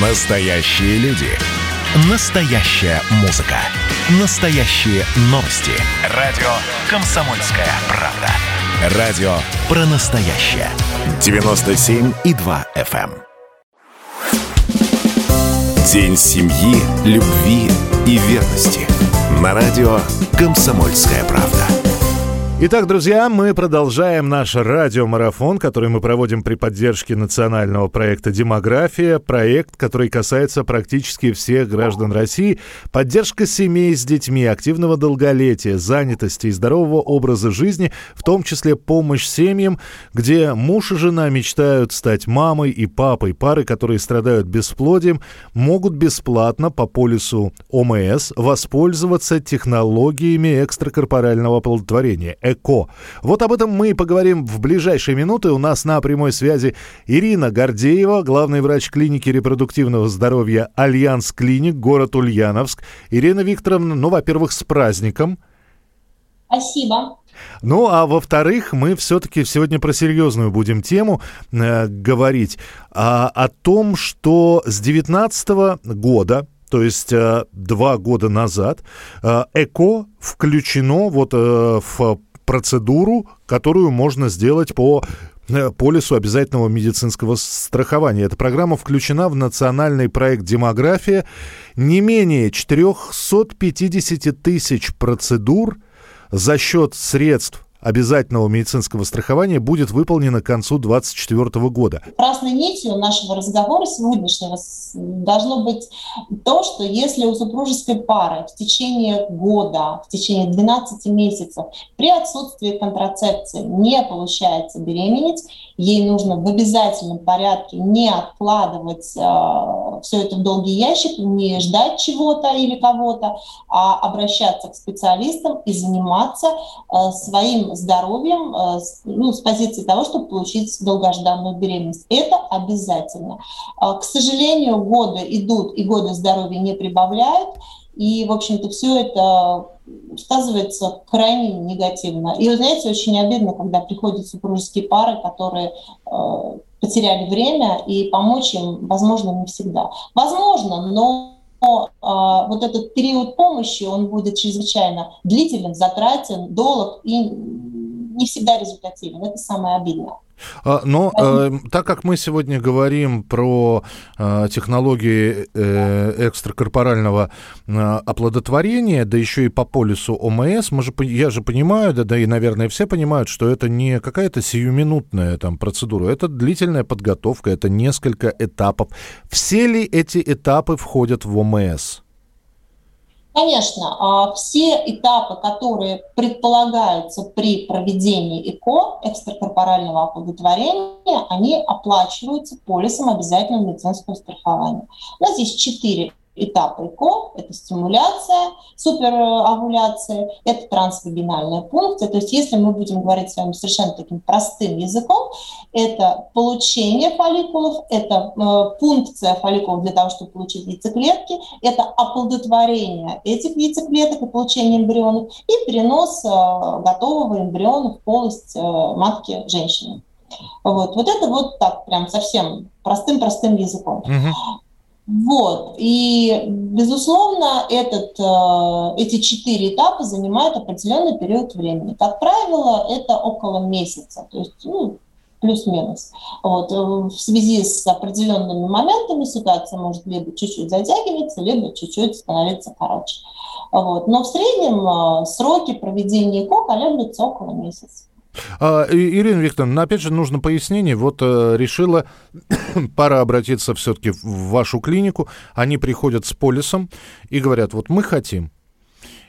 Настоящие люди. Настоящая музыка. Настоящие новости. Радио «Комсомольская правда». Радио про настоящее. 97,2 FM. эм. День семьи, любви и верности. На радио «Комсомольская правда». Итак, друзья, мы продолжаем наш радиомарафон, который мы проводим при поддержке национального проекта «Демография». Проект, который касается практически всех граждан России. Поддержка семей с детьми, активного долголетия, занятости и здорового образа жизни, в том числе помощь семьям, где муж и жена мечтают стать мамой и папой. Пары, которые страдают бесплодием, могут бесплатно по полису ОМС воспользоваться технологиями экстракорпорального оплодотворения – ЭКО. Вот об этом мы и поговорим в ближайшие минуты. У нас на прямой связи Ирина Гордеева, главный врач клиники репродуктивного здоровья «Альянс Клиник», город Ульяновск. Ирина Викторовна, ну, во-первых, с праздником. Спасибо. Ну, а во-вторых, мы все-таки сегодня про серьезную будем тему э, говорить. А, о том, что с 2019 года то есть э, два года назад, э, ЭКО включено вот э, в процедуру, которую можно сделать по э, полису обязательного медицинского страхования. Эта программа включена в национальный проект «Демография». Не менее 450 тысяч процедур за счет средств обязательного медицинского страхования будет выполнено к концу 2024 года. Красной нитью нашего разговора сегодняшнего должно быть то, что если у супружеской пары в течение года, в течение 12 месяцев при отсутствии контрацепции не получается беременеть, ей нужно в обязательном порядке не откладывать э, все это в долгий ящик, не ждать чего-то или кого-то, а обращаться к специалистам и заниматься э, своим здоровьем э, с, ну, с позиции того, чтобы получить долгожданную беременность. Это обязательно. Э, к сожалению, годы идут, и годы здоровья не прибавляют, и, в общем-то, все это сказывается крайне негативно. И, вы знаете, очень обидно, когда приходят супружеские пары, которые э, потеряли время, и помочь им, возможно, не всегда. Возможно, но э, вот этот период помощи, он будет чрезвычайно длительным, затратен, долг и не всегда результативен. Это самое обидное. А, но э, так как мы сегодня говорим про э, технологии э, экстракорпорального э, оплодотворения, да еще и по полису ОМС, мы же, я же понимаю, да, да и, наверное, все понимают, что это не какая-то сиюминутная там процедура, это длительная подготовка, это несколько этапов. Все ли эти этапы входят в ОМС? Конечно, а все этапы, которые предполагаются при проведении ЭКО, экстракорпорального оплодотворения, они оплачиваются полисом обязательного медицинского страхования. У нас есть четыре этапы ЭКО – это стимуляция, суперовуляция, это трансвагинальная пункция. То есть если мы будем говорить с вами совершенно таким простым языком, это получение фолликулов, это э, пункция фолликулов для того, чтобы получить яйцеклетки, это оплодотворение этих яйцеклеток и получение эмбрионов и перенос э, готового эмбриона в полость э, матки женщины. Вот. вот это вот так прям совсем простым-простым языком. Угу. Вот. И, безусловно, этот, э, эти четыре этапа занимают определенный период времени. Как правило, это около месяца, то есть ну, плюс-минус. Вот. Э, в связи с определенными моментами ситуация может либо чуть-чуть затягиваться, либо чуть-чуть становиться короче. Вот. Но в среднем э, сроки проведения ЭКО колеблются около месяца. А, Ирина Викторовна, опять же, нужно пояснение. Вот решила пора обратиться все-таки в вашу клинику. Они приходят с полисом и говорят, вот мы хотим.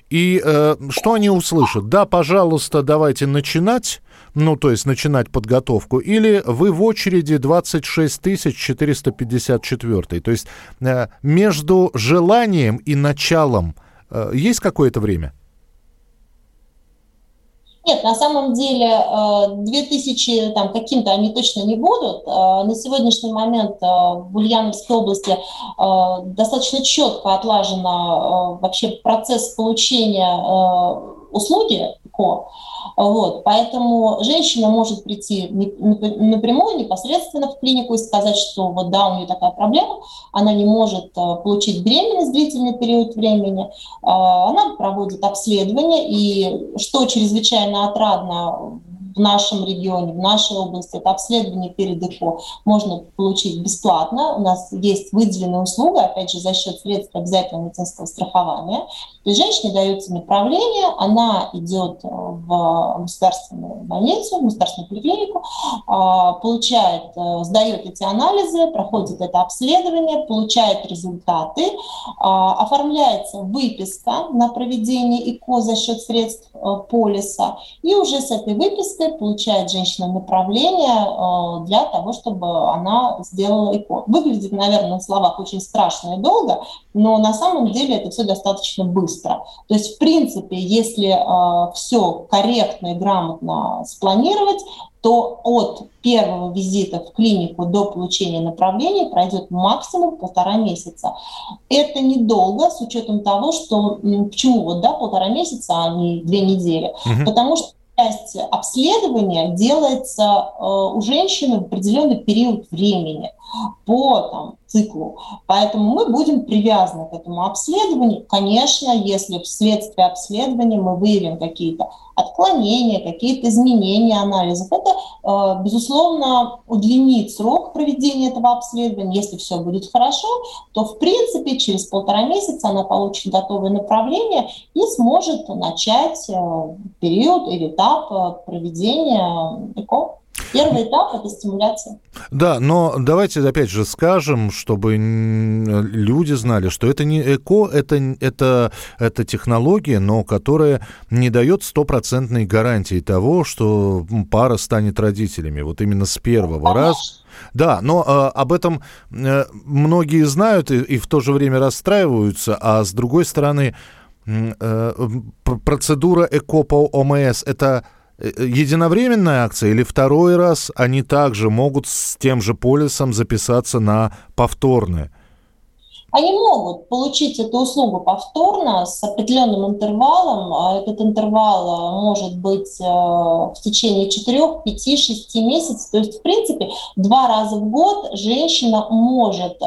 И э, что они услышат? Да, пожалуйста, давайте начинать, ну, то есть начинать подготовку, или вы в очереди 26 454. То есть э, между желанием и началом э, есть какое-то время? Нет, на самом деле 2000 э, там каким-то они точно не будут. Э, на сегодняшний момент э, в Ульяновской области достаточно четко отлажен вообще процесс получения услуги ЭКО. Вот, поэтому женщина может прийти напрямую, непосредственно в клинику и сказать, что вот да, у нее такая проблема, она не может э, получить беременность длительный период времени, она проводит обследование, и что чрезвычайно отрадно в нашем регионе, в нашей области, это обследование перед ЭКО можно получить бесплатно. У нас есть выделенная услуга, опять же, за счет средств обязательного медицинского страхования. То есть женщине дается направление, она идет в государственную больницу, в государственную поликлинику, а, получает, э, сдает эти анализы, проходит это обследование, получает результаты, а, оформляется выписка на проведение ЭКО за счет средств э, полиса, и уже с этой выпиской месяце получает женщина направление э, для того, чтобы она сделала ЭКО. Выглядит, наверное, на словах очень страшно и долго, но на самом деле это все достаточно быстро. То есть, в принципе, если э, все корректно и грамотно спланировать, то от первого визита в клинику до получения направления пройдет максимум полтора месяца. Это недолго с учетом того, что почему вот да полтора месяца, а не две недели, угу. потому что часть обследования делается э, у женщины в определенный период времени по там, циклу. Поэтому мы будем привязаны к этому обследованию. Конечно, если вследствие обследования мы выявим какие-то отклонения, какие-то изменения анализов, это, э, безусловно, удлинит срок проведения этого обследования. Если все будет хорошо, то, в принципе, через полтора месяца она получит готовое направление и сможет начать э, период или этап э, проведения ЭКО. Первый этап – это стимуляция. Да, но давайте опять же скажем, чтобы люди знали, что это не ЭКО, это, это, это технология, но которая не дает стопроцентной гарантии того, что пара станет родителями. Вот именно с первого Конечно. раза. Да, но э, об этом э, многие знают и, и в то же время расстраиваются, а с другой стороны, э, процедура ЭКО по ОМС – это единовременная акция или второй раз они также могут с тем же полисом записаться на повторное? Они могут получить эту услугу повторно с определенным интервалом. А этот интервал э, может быть в течение 4, 5, 6 месяцев. То есть, в принципе, два раза в год женщина может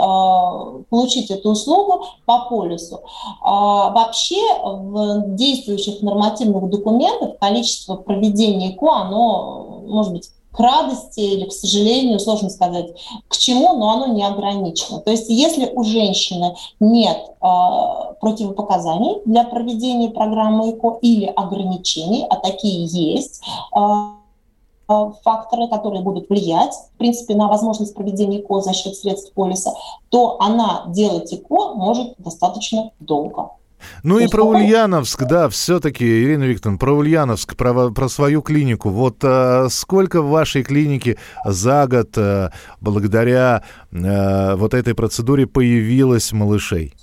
получить эту услугу по полису. А вообще в действующих нормативных документах количество проведения ЭКО, оно может быть к радости или к сожалению, сложно сказать, к чему, но оно не ограничено. То есть если у женщины нет э, противопоказаний для проведения программы ЭКО или ограничений, а такие есть, э, факторы, которые будут влиять, в принципе, на возможность проведения ЭКО за счет средств полиса, то она делать ЭКО может достаточно долго. Ну и про Ульяновск, да, все-таки, Ирина Викторовна, про Ульяновск, про, про свою клинику. Вот а, сколько в вашей клинике за год а, благодаря а, вот этой процедуре появилось малышей?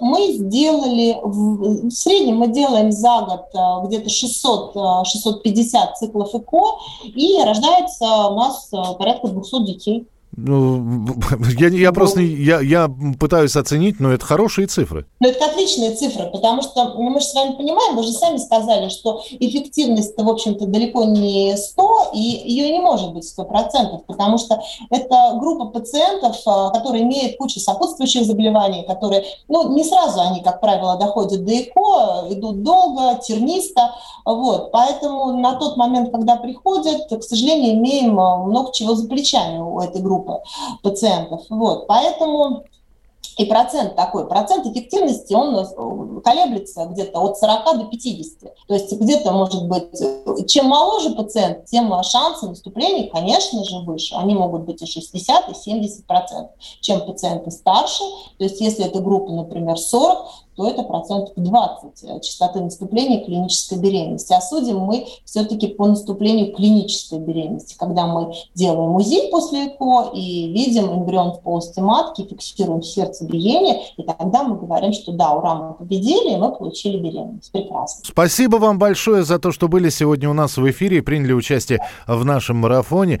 Мы сделали, в среднем мы делаем за год где-то 600-650 циклов ЭКО, и рождается у нас порядка 200 детей. Ну, я, я просто я, я пытаюсь оценить, но это хорошие цифры. Ну, это отличные цифры, потому что ну, мы же с вами понимаем, вы же сами сказали, что эффективность-то, в общем-то, далеко не 100, и ее не может быть 100%, потому что это группа пациентов, а, которые имеют кучу сопутствующих заболеваний, которые, ну, не сразу они, как правило, доходят до ЭКО, идут долго, тернисто, вот, поэтому на тот момент, когда приходят, к сожалению, имеем а, много чего за плечами у этой группы группы пациентов. Вот, поэтому и процент такой, процент эффективности, он э, колеблется где-то от 40 до 50. То есть где-то, может быть, чем моложе пациент, тем шансы наступления, конечно же, выше. Они могут быть и 60, и 70 процентов, чем пациенты старше. То есть если эта группа, например, 40, то это процентов 20 частоты наступления клинической беременности. А судим мы все-таки по наступлению клинической беременности, когда мы делаем УЗИ после ЭКО и видим эмбрион в полости матки, фиксируем сердцебиение, и тогда мы говорим, что да, ура, мы победили, и мы получили беременность. Прекрасно. Спасибо вам большое за то, что были сегодня у нас в эфире и приняли участие в нашем марафоне.